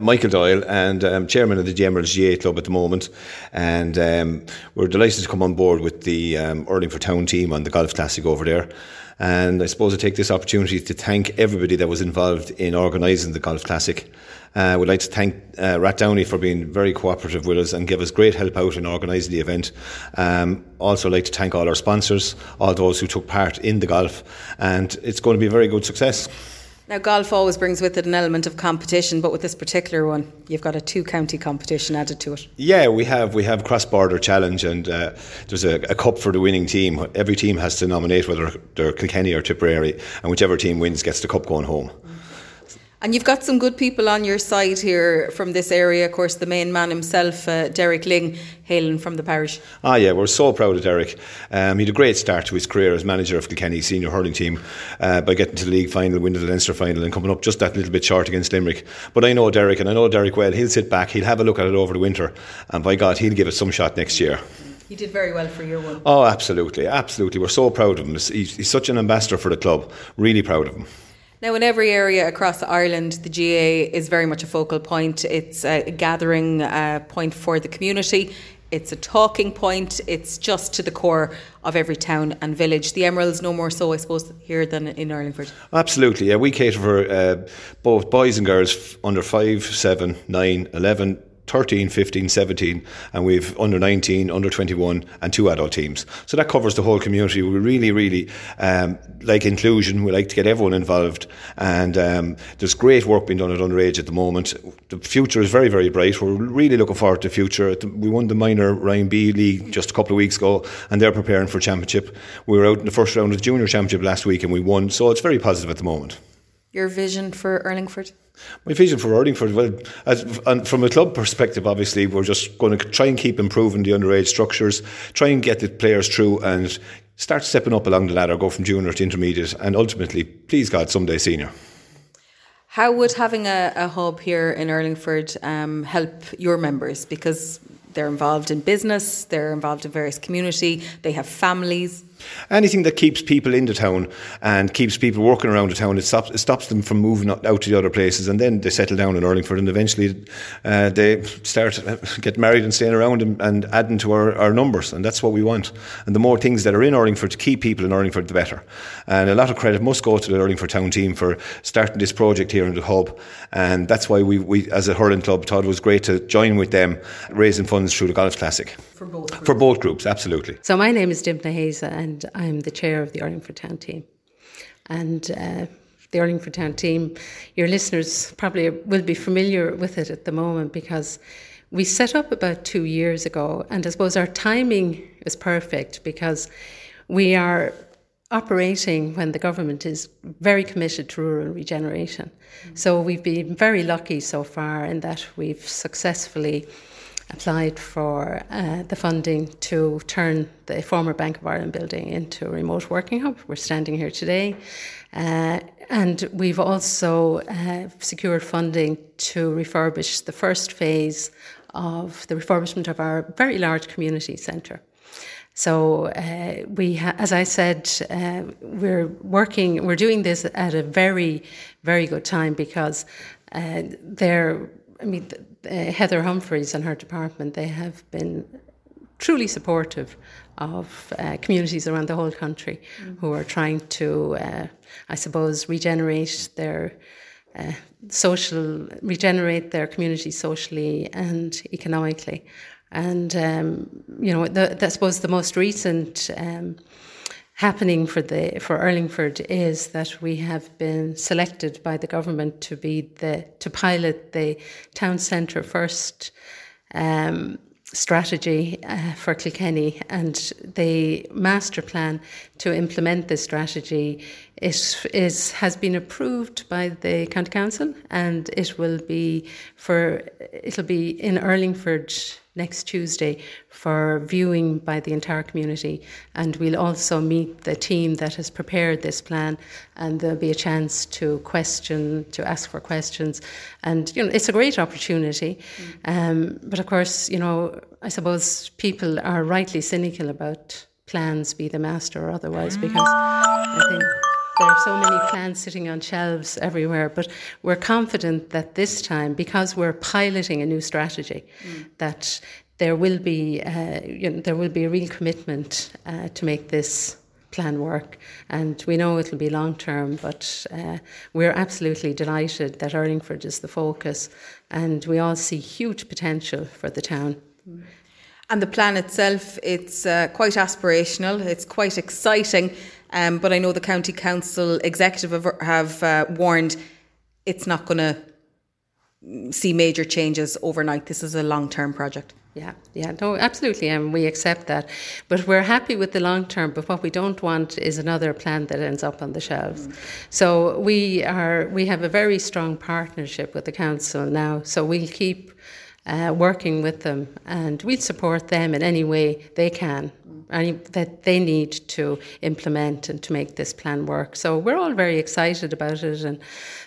Michael Doyle and um, chairman of the Emeralds GAA Club at the moment, and um, we're delighted to come on board with the um, Urlingford Town team on the Golf Classic over there. And I suppose I take this opportunity to thank everybody that was involved in organising the Golf Classic. I uh, would like to thank uh, Rathdowney for being very cooperative with us and give us great help out in organising the event. Um, also, like to thank all our sponsors, all those who took part in the golf, and it's going to be a very good success. Now, golf always brings with it an element of competition, but with this particular one, you've got a two county competition added to it. Yeah, we have. We have cross border challenge, and uh, there's a, a, cup for the winning team. Every team has to nominate whether they're Kilkenny or Tipperary, and whichever team wins gets the cup going home. Mm. And you've got some good people on your side here from this area. Of course, the main man himself, uh, Derek Lyng, hailing from the parish. Ah, yeah, we're so proud of Derek. Um, he had a great start to his career as manager of Kilkenny senior hurling team uh, by getting to the league final, winning the Leinster final, and coming up just that little bit short against Limerick. But I know Derek, and I know Derek well. He'll sit back, he'll have a look at it over the winter, and by God, he'll give it some shot next year. He did very well for year one. Oh, absolutely, absolutely. We're so proud of him. He's, he's such an ambassador for the club. Really proud of him. Now, in every area across Ireland, the GAA is very much a focal point. It's a gathering uh, point for the community. It's a talking point. It's just to the core of every town and village. The Emeralds, no more so, I suppose, here than in Urlingford. Absolutely. Yeah, we cater for uh, both boys and girls under 5, 7, 9, 11, 13, 15, 17, and we've under 19, under 21, and two adult teams. So that covers the whole community. We really, really um, like inclusion. We like to get everyone involved, and um, there's great work being done at underage at the moment. The future is very, very bright. We're really looking forward to the future. We won the minor Roinn B League just a couple of weeks ago, and they're preparing for championship. We were out in the first round of the junior championship last week, and we won. So it's very positive at the moment. Your vision for Urlingford? My vision for Urlingford, well, as, and from a club perspective, obviously, we're just going to try and keep improving the underage structures, try and get the players through and start stepping up along the ladder, go from junior to intermediate, and ultimately, please God, someday senior. How would having a, a hub here in Urlingford um, help your members? Because they're involved in business, they're involved in various community, they have families. Anything that keeps people in the town and keeps people working around the town, it stops, it stops them from moving out to the other places, and then they settle down in Urlingford, and eventually uh, they start uh, get married and staying around and, and adding to our, our, numbers, and that's what we want. And the more things that are in Urlingford to keep people in Urlingford, the better. And a lot of credit must go to the Urlingford town team for starting this project here in the hub, and that's why we, we as a hurling club, thought it was great to join with them, raising funds through the Golf Classic for both groups. for both groups, absolutely. So my name is Dimna Haza, and I'm the chair of the Urlingford Town team. And uh, the Urlingford Town team, your listeners probably will be familiar with it at the moment because we set up about two years ago, and I suppose our timing is perfect because we are operating when the government is very committed to rural regeneration. Mm-hmm. So we've been very lucky so far in that we've successfully applied for uh, the funding to turn the former Bank of Ireland building into a remote working hub. We're standing here today. Uh, and we've also uh, secured funding to refurbish the first phase of the refurbishment of our very large community centre. So uh, we, ha- as I said, uh, we're working, we're doing this at a very, very good time because uh, there, I mean, uh, Heather Humphreys and her department, they have been truly supportive of uh, communities around the whole country mm. who are trying to, uh, I suppose, regenerate their uh, social, regenerate their community socially and economically. And um, you know, the, the, I suppose the most recent um, happening for the for Urlingford is that we have been selected by the government to be the to pilot the town centre first um, strategy uh, for Kilkenny. And the master plan to implement this strategy is, is has been approved by the county council and it will be for it'll be in Urlingford next Tuesday for viewing by the entire community. And we'll also meet the team that has prepared this plan, and there'll be a chance to question, to ask for questions. And, you know, it's a great opportunity. Mm. Um, but of course, you know, I suppose people are rightly cynical about plans, be the master or otherwise, because I think. There are so many plans sitting on shelves everywhere, but we're confident that this time, because we're piloting a new strategy, mm. that there will be uh, you know, there will be a real commitment uh, to make this plan work. And we know it'll be long term, but uh, we're absolutely delighted that Urlingford is the focus, and we all see huge potential for the town. And the plan itself, it's uh, quite aspirational, it's quite exciting, um, but I know the County Council executive have, have uh, warned it's not going to see major changes overnight. This is a long term project. Yeah, yeah, no, absolutely, and we accept that. But we're happy with the long term. But what we don't want is another plan that ends up on the shelves. Mm. So we are we have a very strong partnership with the council now. So we'll keep uh, working with them, and we'll support them in any way they can, any that they need to implement and to make this plan work. So we're all very excited about it, and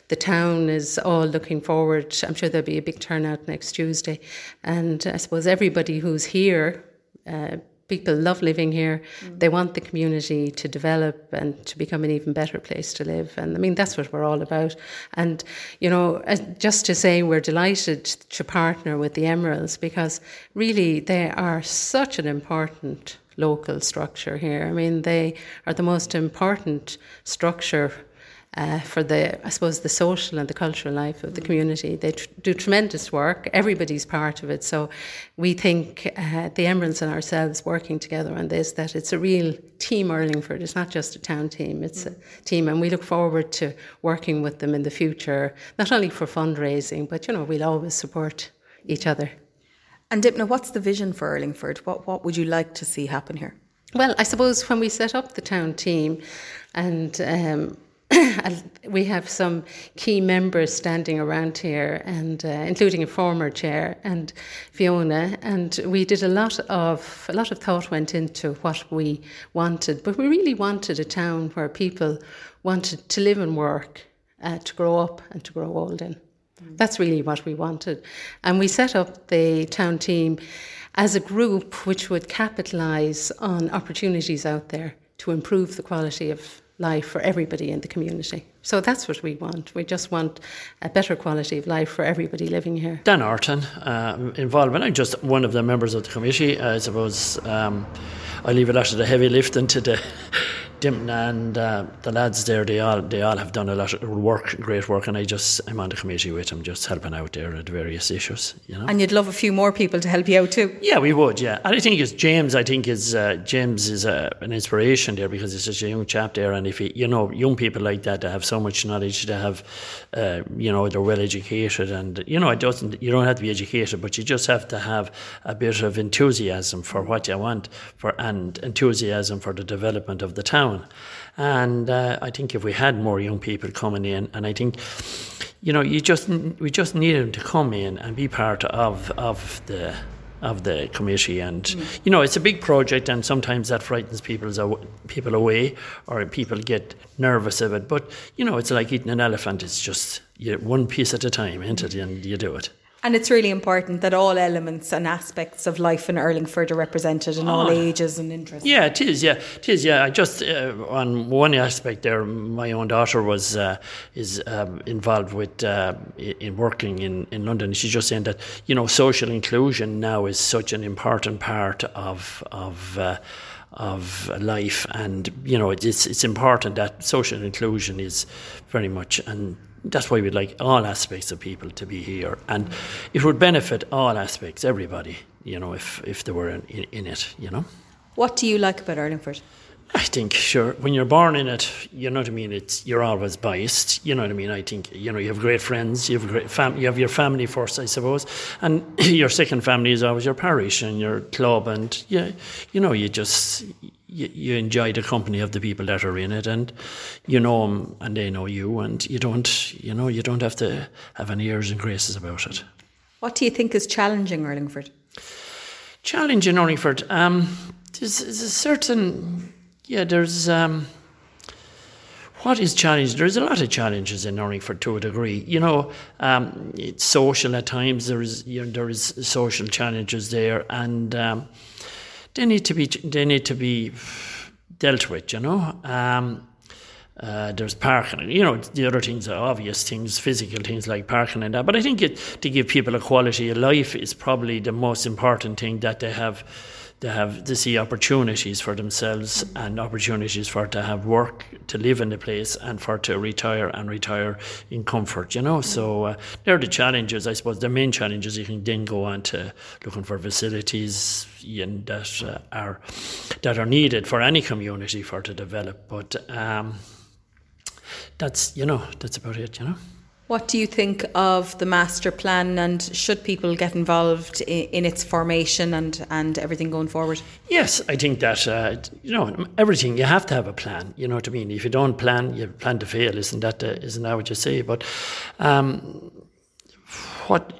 the town is all looking forward. I'm sure there'll be a big turnout next Tuesday, and I suppose everybody who's here. Uh, people love living here. Mm. They want the community to develop and to become an even better place to live. And I mean, that's what we're all about. And, you know, just to say we're delighted to partner with the Emeralds because really they are such an important local structure here. I mean, they are the most important structure uh, for the, I suppose, the social and the cultural life of the community. They tr- do tremendous work. Everybody's part of it. So we think uh, the Emeralds and ourselves working together on this that it's a real team Urlingford. It's not just a town team. It's a team, and we look forward to working with them in the future, not only for fundraising, but you know we'll always support each other. And Dimna, what's the vision for Urlingford? What what would you like to see happen here? Well, I suppose when we set up the town team, and um, we have some key members standing around here, and uh, including a former chair and Fiona. And we did a lot of a lot of thought went into what we wanted, but we really wanted a town where people wanted to live and work, uh, to grow up and to grow old in. Mm. That's really what we wanted, and we set up the town team as a group which would capitalise on opportunities out there to improve the quality of life for everybody in the community. So that's what we want. We just want a better quality of life for everybody living here. Dan Orton, uh, involvement. I'm just one of the members of the committee. I suppose um, I leave a lot of the heavy lifting to the Dimna and uh, the lads there, they all they all have done a lot of work, great work, and I just I'm on the committee with them, just helping out there at various issues. You know. And you'd love a few more people to help you out too. Yeah, we would. Yeah, and I think it's James. I think is uh, James is uh, an inspiration there because he's such a young chap there, and if he, you know young people like that, they have so much knowledge, they have, uh, you know, they're well educated, and you know it doesn't you don't have to be educated, but you just have to have a bit of enthusiasm for what you want for and enthusiasm for the development of the town. And uh, I think if we had more young people coming in, and I think, you know, you just we just need them to come in and be part of of the of the committee. And mm. you know, it's a big project, and sometimes that frightens people's people away, or people get nervous of it. But you know, it's like eating an elephant. It's just you, one piece at a time, isn't it? And you do it. And it's really important that all elements and aspects of life in Urlingford are represented in oh, all ages and interests. Yeah, it is. Yeah, it is. Yeah, I just uh, on one aspect there, my own daughter was uh, is um, involved with uh, in working in in London. She's just saying that you know social inclusion now is such an important part of of uh, of life, and you know it's it's important that social inclusion is very much and that's why we'd like all aspects of people to be here, and it would benefit all aspects, everybody. You know, if if they were in, in, in it, you know. What do you like about Urlingford? I think sure when you're born in it, you know what I mean. It's you're always biased. You know what I mean. I think you know you have great friends, you have great fam- you have your family first, I suppose, and your second family is always your parish and your club, and yeah, you know you just you, you enjoy the company of the people that are in it, and you know them and they know you, and you don't, you know, you don't have to have any airs and graces about it. What do you think is challenging Urlingford? Challenging Urlingford, um, there's, there's, a certain, yeah, there's. Um, what is challenging? There's a lot of challenges in Urlingford to a degree. You know, um, it's social at times. There is you know, there is social challenges there, and um, they need to be they need to be dealt with, you know. Um, Uh, there's parking, you know, the other things are obvious things, physical things like parking and that. But I think it, to give people a quality of life is probably the most important thing that they have to have to see opportunities for themselves and opportunities for to have work to live in the place and for to retire and retire in comfort you know? So uh, they're the challenges I suppose. The main challenges you can then go on to looking for facilities and that uh, are that are needed for any community for to develop. But um, that's you know that's about it you know what do you think of the master plan and should people get involved in, its formation and, and everything going forward? Yes, I think that, uh, you know, everything, you have to have a plan, you know what I mean? If you don't plan, you plan to fail, isn't that, uh, isn't that what you say? But um, what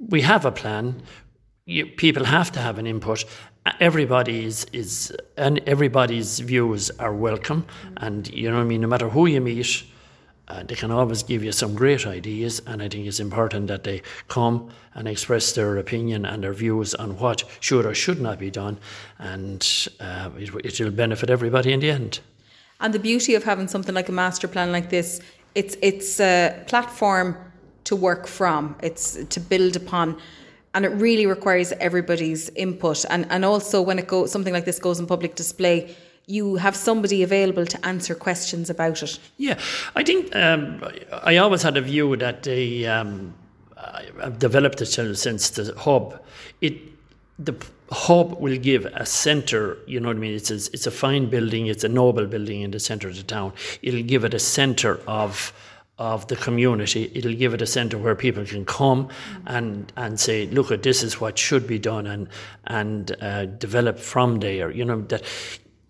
we have a plan, you, people have to have an input everybody's is and everybody's views are welcome and you know what I mean no matter who you meet they can always give you some great ideas, and I think it's important that they come and express their opinion and their views on what should or should not be done, and uh, it, will benefit everybody in the end. And the beauty of having something like a master plan like this, it's it's a platform to work from, it's to build upon. And it really requires everybody's input. And and also when it goes something like this goes in public display, you have somebody available to answer questions about it. Yeah, I think um, I always had a view that the um, I've developed it since the hub. It the hub will give a centre. You know what I mean? It's a, it's a fine building. It's a noble building in the centre of the town. It'll give it a centre of of the community. It'll give it a centre where people can come and and say, look, this is what should be done, and and uh, develop from there. You know that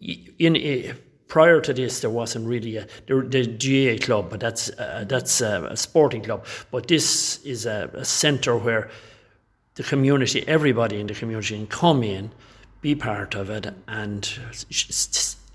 in a, prior to this, there wasn't really a the, the GAA club, but that's uh, that's a, a, sporting club. But this is a, a centre where the community, everybody in the community, can come in, be part of it, and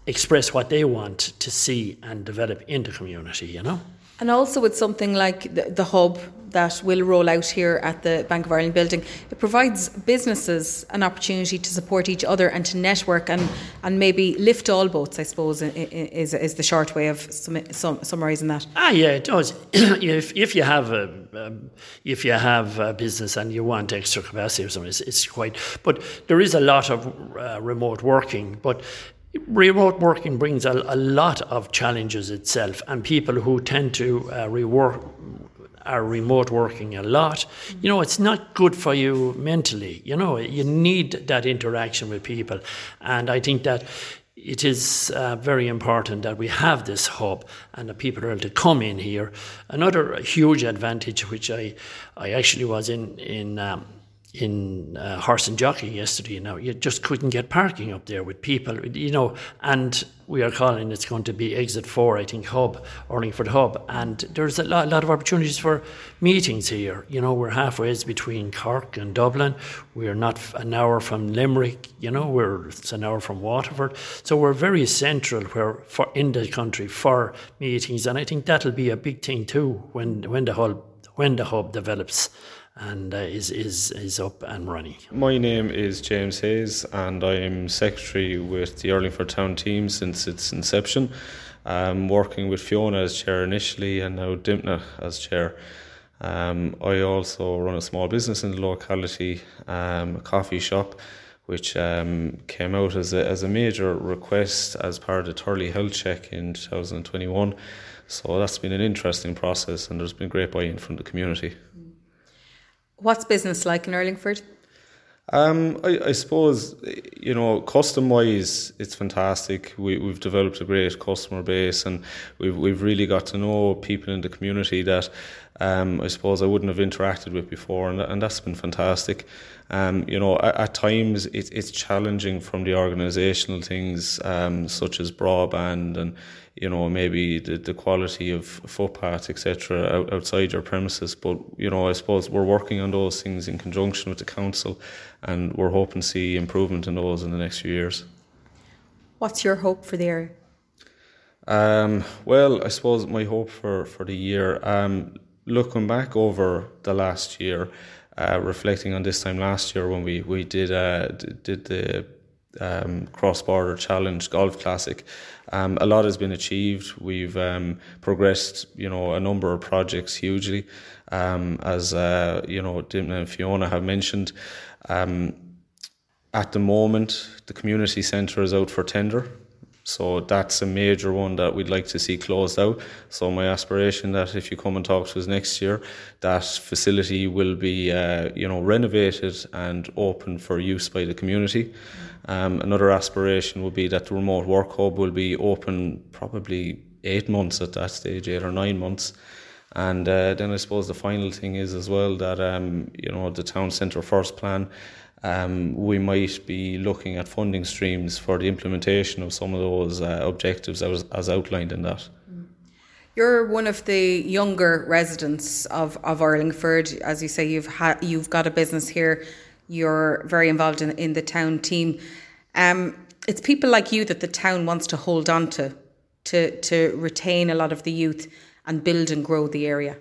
express what they want to see and develop in the community. You know. And also with something like the, the, hub that will roll out here at the Bank of Ireland building, it provides businesses an opportunity to support each other and to network and, and maybe lift all boats, I suppose, is, is the short way of sum, sum, summarising that. Ah, yeah, it does. if, if you have a um, if you have a business and you want extra capacity or something, it's, it's quite. But there is a lot of uh, remote working, but Remote working brings a, a, lot of challenges itself, and people who tend to uh, rework are remote working a lot. You know, it's not good for you mentally. You know, you need that interaction with people, and I think that it is uh, very important that we have this hub and that people are able to come in here. Another huge advantage, which I, I actually was in in. Um, in uh, Horse and Jockey yesterday. Now you just couldn't get parking up there with people, you know. And we are calling it's going to be Exit Four, I think, Hub, Urlingford Hub, and there's a lot, a lot of opportunities for meetings here. You know, we're halfway between Cork and Dublin. We're not an hour from Limerick. You know, we're it's an hour from Waterford. So we're very central where for in the country for meetings, and I think that'll be a big thing too when when the hub when the hub develops and uh, is, is, is up and running. My name is James Hayes, and I'm secretary with the Urlingford Town team since its inception. I'm working with Fiona as chair initially, and now Dimna as chair. Um, I also run a small business in the locality, um, a coffee shop, which um, came out as a, as a major request as part of the Turley Health Check in 2021. So that's been an interesting process, and there's been great buy-in from the community. What's business like in Urlingford? Um, I, I, suppose you know, custom wise, it's fantastic. We, we've developed a great customer base, and we've we've really got to know people in the community that um, I suppose I wouldn't have interacted with before, and and that's been fantastic. Um, you know, at, at times it, it's challenging from the organisational things um, such as broadband and you know maybe the, the quality of footpaths etc out, outside your premises. But you know I suppose we're working on those things in conjunction with the council and we're hoping to see improvement in those in the next few years. What's your hope for the area? Um, well I suppose my hope for, for the year um, looking back over the last year uh, reflecting on this time last year when we, we did uh, did the um, cross border challenge golf classic. Um, a lot has been achieved. We've um, progressed, you know, a number of projects hugely, um, as uh, you know, Dimna and Fiona have mentioned. Um, at the moment, the community centre is out for tender. So that's a major one that we'd like to see closed out. So my aspiration that if you come and talk to us next year, that facility will be, uh, you know, renovated and open for use by the community. Um, another aspiration would be that the remote work hub will be open probably eight months at that stage, eight or nine months. And uh, then I suppose the final thing is as well that um, you know the town centre first plan um, we might be looking at funding streams for the implementation of some of those uh, objectives as, as outlined in that. You're one of the younger residents of, of Urlingford. As you say, you've ha- you've got a business here. You're very involved in, in the town team. Um, it's people like you that the town wants to hold on to, to, to retain a lot of the youth and build and grow the area.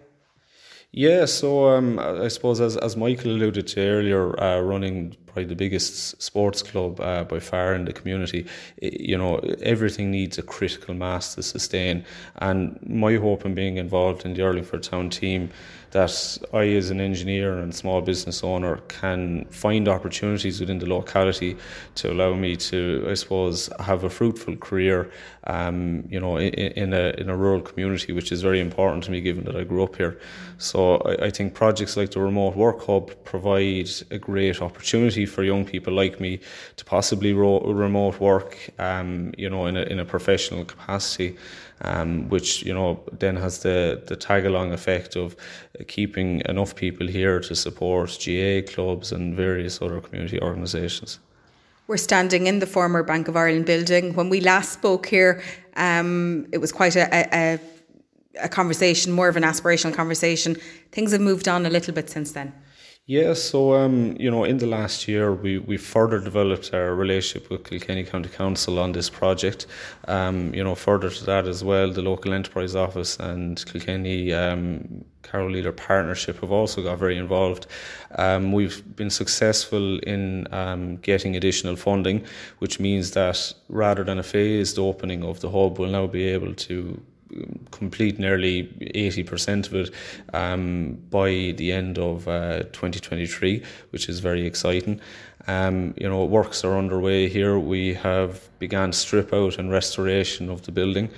Yeah, so um, I suppose as, as Michael alluded to earlier, uh, running probably the biggest sports club uh, by far in the community, you know, everything needs a critical mass to sustain. And my hope in being involved in the Urlingford Town team that I, as an engineer and small business owner, can find opportunities within the locality to allow me to, I suppose, have a fruitful career, um, you know, in, in, a in a rural community, which is very important to me, given that I grew up here. So I, I think projects like the remote work hub provide a great opportunity for young people like me to possibly ro- remote work, um, you know, in a in a professional capacity um, which you know then has the the tag along effect of keeping enough people here to support GAA clubs and various other community organisations. We're standing in the former Bank of Ireland building. When we last spoke here, um, it was quite a, a, a conversation, more of an aspirational conversation. Things have moved on a little bit since then. Yeah, so um, you know, in the last year, we we further developed our relationship with Kilkenny County Council on this project. Um, you know, further to that as well, the local enterprise office and Kilkenny um, Carlow Leader Partnership have also got very involved. Um, we've been successful in um, getting additional funding, which means that rather than a phased opening of the hub, we'll now be able to complete nearly 80% of it um, by the end of uh, 2023, which is very exciting. Um, you know, works are underway here. We have begun strip out and restoration of the building.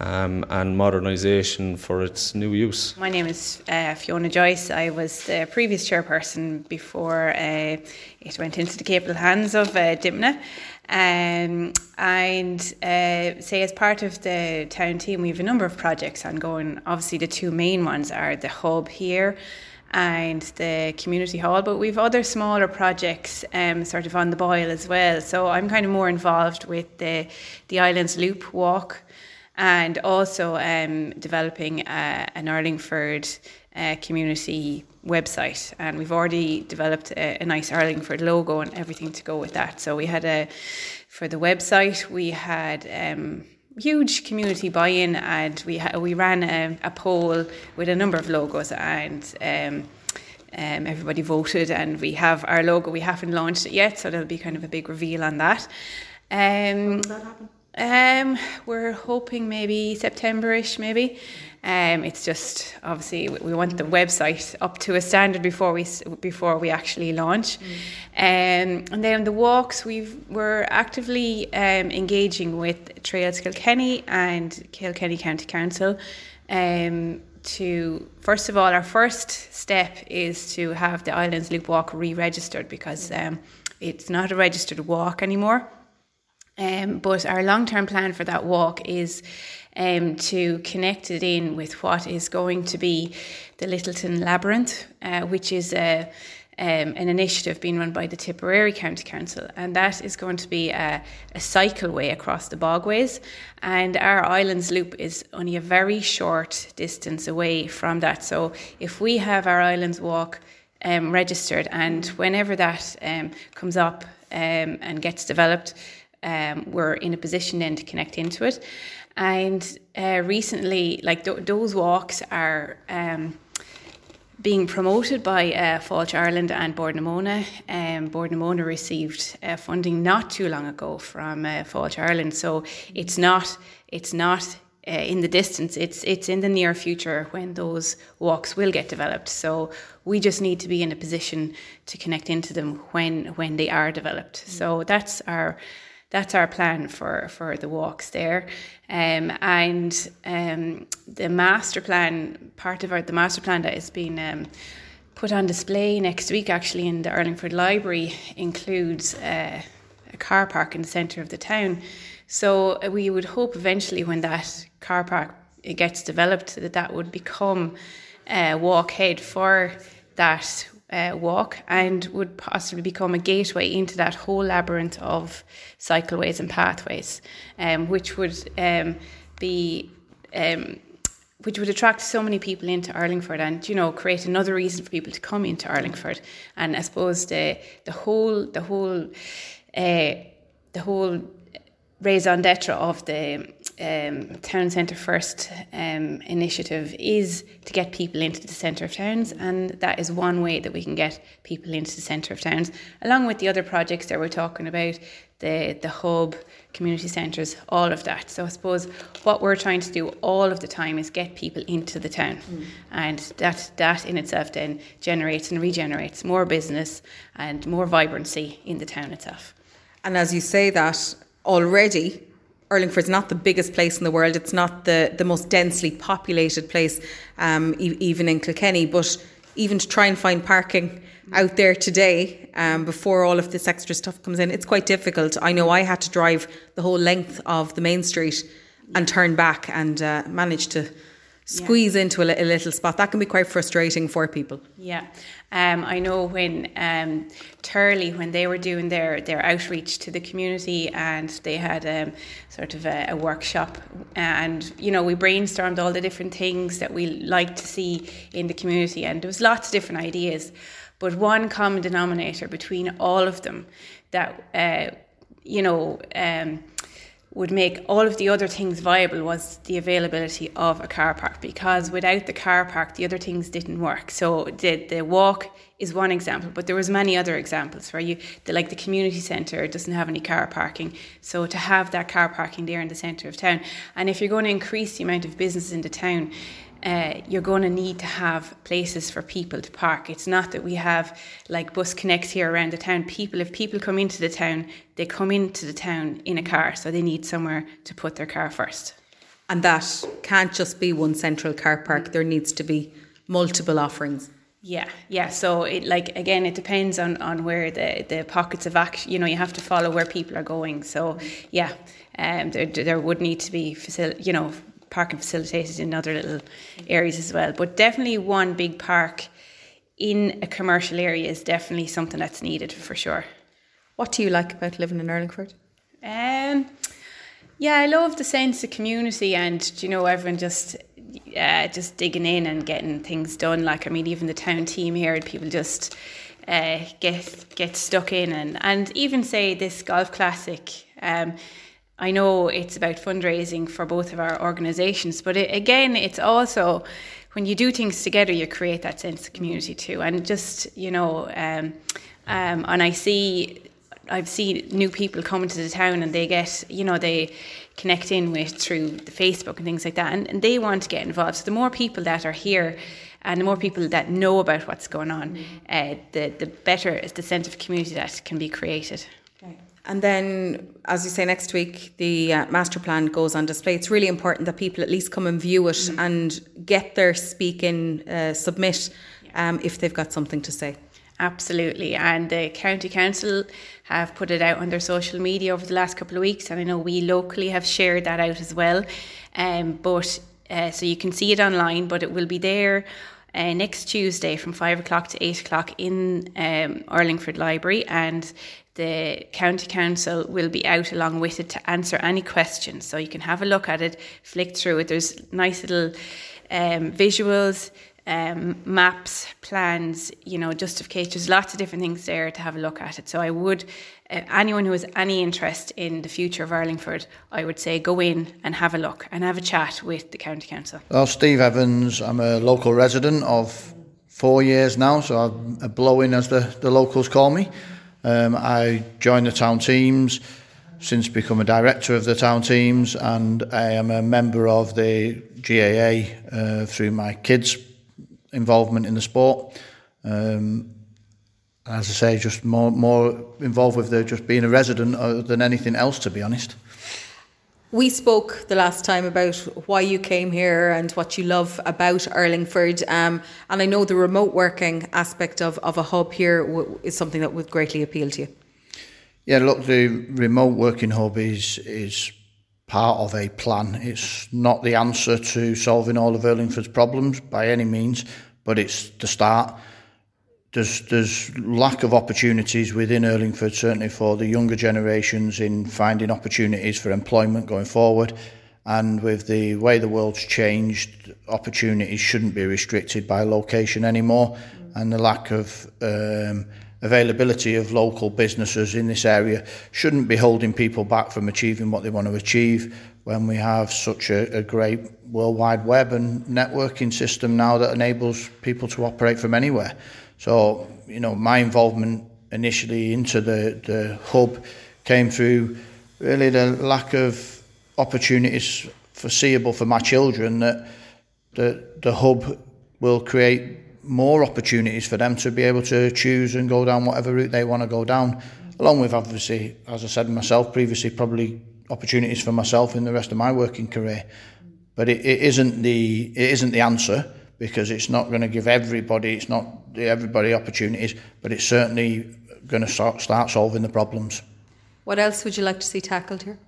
Um, and modernisation for its new use. My name is uh, Fiona Joyce. I was the previous chairperson before uh, it went into the capable hands of uh, Dimna. Um, and uh, say, as part of the town team, we have a number of projects ongoing. Obviously, the two main ones are the hub here and the community hall, but we've other smaller projects um, sort of on the boil as well. So I'm kind of more involved with the the Islands Loop walk and also um, developing uh, an Urlingford uh, community website, and we've already developed a, a, nice Urlingford logo and everything to go with that. So we had a for the website we had. Um, huge community buy-in and we ha- we ran a, a, poll with a number of logos and um, um, everybody voted and we have our logo we haven't launched it yet so there'll be kind of a big reveal on that um, that um, we're hoping maybe September-ish, maybe. Um, it's just obviously we want the website up to a standard before we before we actually launch, mm. um, and then the walks we've we're actively um, engaging with Trails Kilkenny and Kilkenny County Council. Um, to first of all, our first step is to have the Islands Loop Walk re-registered because um, it's not a registered walk anymore. Um, but our long term plan for that walk is um, to connect it in with what is going to be the Littleton Labyrinth, uh, which is a, um, an initiative being run by the Tipperary County Council, and that is going to be a, a cycleway across the bogways. And our Islands Loop is only a very short distance away from that. So if we have our Islands Walk um, registered, and whenever that um, comes up um, and gets developed, um, we're in a position then to connect into it. And uh, recently, like th- those walks are. Um, being promoted by uh, Fáilte Ireland and Bord na Móna. Um, Bord na Móna received uh, funding not too long ago from uh, Fáilte Ireland, so it's not it's not uh, in the distance. It's it's in the near future when those walks will get developed. So we just need to be in a position to connect into them when when they are developed. So that's our that's our plan for for the walks there. Um, and um, the master plan, part of our, the master plan that is being um, put on display next week, actually in the Urlingford Library, includes uh, a car park in the centre of the town. So uh, we would hope eventually, when that car park gets developed, that that would become a walkhead for that uh, walk and would possibly become a gateway into that whole labyrinth of cycleways and pathways, um, which would um, be. Um, which would attract so many people into Urlingford and you know create another reason for people to come into Urlingford and I suppose the the whole the whole uh, the whole raison d'etre of the um, Town Centre First um, initiative is to get people into the centre of towns, and that is one way that we can get people into the centre of towns, along with the other projects that we're talking about, the, the hub, community centres, all of that. So I suppose what we're trying to do all of the time is get people into the town, mm. and that, that in itself then generates and regenerates more business and more vibrancy in the town itself. And as you say that, already Urlingford's not the biggest place in the world. It's not the, the most densely populated place, um, e- even in Kilkenny. But even to try and find parking out there today, um, before all of this extra stuff comes in, it's quite difficult. I know I had to drive the whole length of the main street and turn back and uh, manage to squeeze yeah. into a, a, little spot. That can be quite frustrating for people. Yeah. Um, I know when um, Turley, when they were doing their, their outreach to the community and they had um, sort of a, a, workshop and, you know, we brainstormed all the different things that we like to see in the community and there was lots of different ideas. But one common denominator between all of them that, uh, you know, um, would make all of the other things viable was the availability of a car park because without the car park the other things didn't work. So the, the walk is one example but there was many other examples where you the, like the community centre doesn't have any car parking. So to have that car parking there in the centre of town and if you're going to increase the amount of business in the town uh, you're going to need to have places for people to park. It's not that we have like bus connects here around the town. People, if people come into the town, they come into the town in a car, so they need somewhere to put their car first. And that can't just be one central car park. There needs to be multiple offerings. Yeah, yeah. So it like again, it depends on on where the the pockets of action. You know, you have to follow where people are going. So yeah, um, there there would need to be facil- you know parking facilitated in other little areas as well. But definitely one big park in a commercial area is definitely something that's needed for sure. What do you like about living in Urlingford? Um, yeah, I love the sense of community and you know everyone just uh, just digging in and getting things done. Like I mean, even the town team here, people just uh, get get stuck in and and even say this golf classic. Um, I know it's about fundraising for both of our organisations, but it, again, it's also when you do things together, you create that sense of community too. And just, you know, um, um, and I see, I've seen new people come into the town and they get, you know, they connect in with through the Facebook and things like that, and, and they want to get involved. So the more people that are here, and the more people that know about what's going on, mm-hmm. uh, the the better is the sense of community that can be created. And then, as you say, next week the uh, master plan goes on display. It's really important that people at least come and view it mm. and get their speak in, uh, submit um, if they've got something to say. Absolutely, and the county council have put it out on their social media over the last couple of weeks, and I know we locally have shared that out as well. Um, but uh, so you can see it online, but it will be there uh, next Tuesday from five o'clock to eight o'clock in um, Urlingford Library, and the county council will be out along with it to answer any questions. So you can have a look at it, flick through it. There's nice little um, visuals, um, maps, plans, you know, justifications. There's lots of different things there to have a look at it. So I would, uh, anyone who has any interest in the future of Urlingford, I would say go in and have a look and have a chat with the county council. Well, Steve Evans, I'm a local resident of four years now, so I'm a blow-in as the, the locals call me. Um, I joined the town teams, since become a director of the town teams, and I am a member of the GAA uh, through my kids' involvement in the sport. Um, as I say, just more more involved with the just being a resident uh, than anything else, to be honest. We spoke the last time about why you came here and what you love about Urlingford. Um, and I know the remote working aspect of, of a hub here w- is something that would greatly appeal to you. Yeah, look, the remote working hub is is part of a plan. It's not the answer to solving all of Urlingford's problems by any means, but it's the start there's there's lack of opportunities within Urlingford, certainly for the younger generations in finding opportunities for employment going forward. And with the way the world's changed, opportunities shouldn't be restricted by location anymore. And the lack of um, availability of local businesses in this area shouldn't be holding people back from achieving what they want to achieve when we have such a, a great worldwide web and networking system now that enables people to operate from anywhere. So, you know, my involvement initially into the, the hub came through really the lack of opportunities foreseeable for my children that the, the hub will create more opportunities for them to be able to choose and go down whatever route they want to go down, along with obviously, as I said myself previously, probably opportunities for myself in the rest of my working career. But it, it isn't the it isn't the answer because it's not going to give everybody it's not everybody opportunities, but it's certainly going to start, start solving the problems. What else would you like to see tackled here?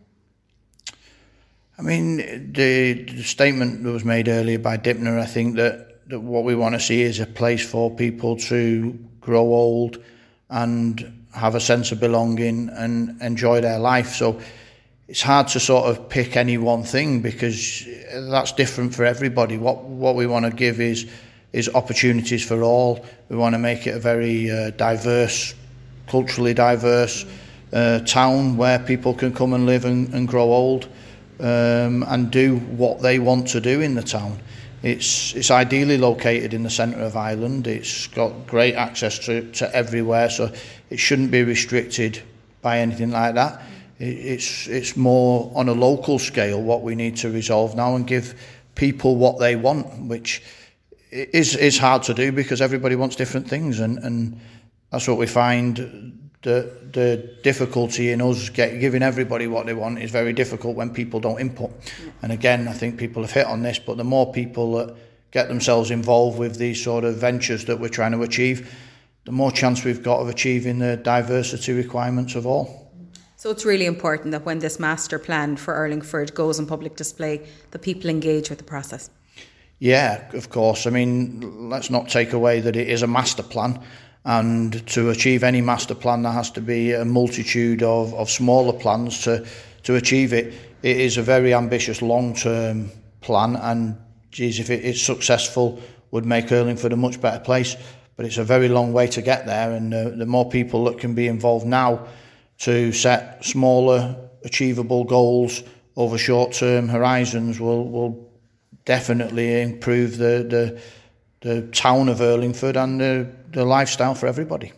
I mean, the, the statement that was made earlier by Dimna, I think that, that what we want to see is a place for people to grow old and have a sense of belonging and enjoy their life. So it's hard to sort of pick any one thing because that's different for everybody. What what we want to give is is opportunities for all. We want to make it a very uh, diverse, culturally diverse uh, town where people can come and live and, and grow old um, and do what they want to do in the town. It's, it's ideally located in the centre of Ireland. It's got great access to, to everywhere, so it shouldn't be restricted by anything like that. It, it's, it's more on a local scale what we need to resolve now and give people what they want, which is is hard to do because everybody wants different things, and, and that's what we find. The the difficulty in us get, giving everybody what they want is very difficult when people don't input. And again, I think people have hit on this, but the more people that get themselves involved with these sort of ventures that we're trying to achieve, the more chance we've got of achieving the diversity requirements of all. So it's really important that when this master plan for Urlingford goes on public display, the people engage with the process. Yeah, of course. I mean, let's not take away that it is a master plan. And to achieve any master plan, there has to be a multitude of, of smaller plans to, to achieve it. It is a very ambitious long term plan, and geez, if it is successful, would make Urlingford a much better place. But it's a very long way to get there, and uh, the more people that can be involved now to set smaller, achievable goals over short term horizons will, will definitely improve the, the, the town of Urlingford and the, the lifestyle for everybody.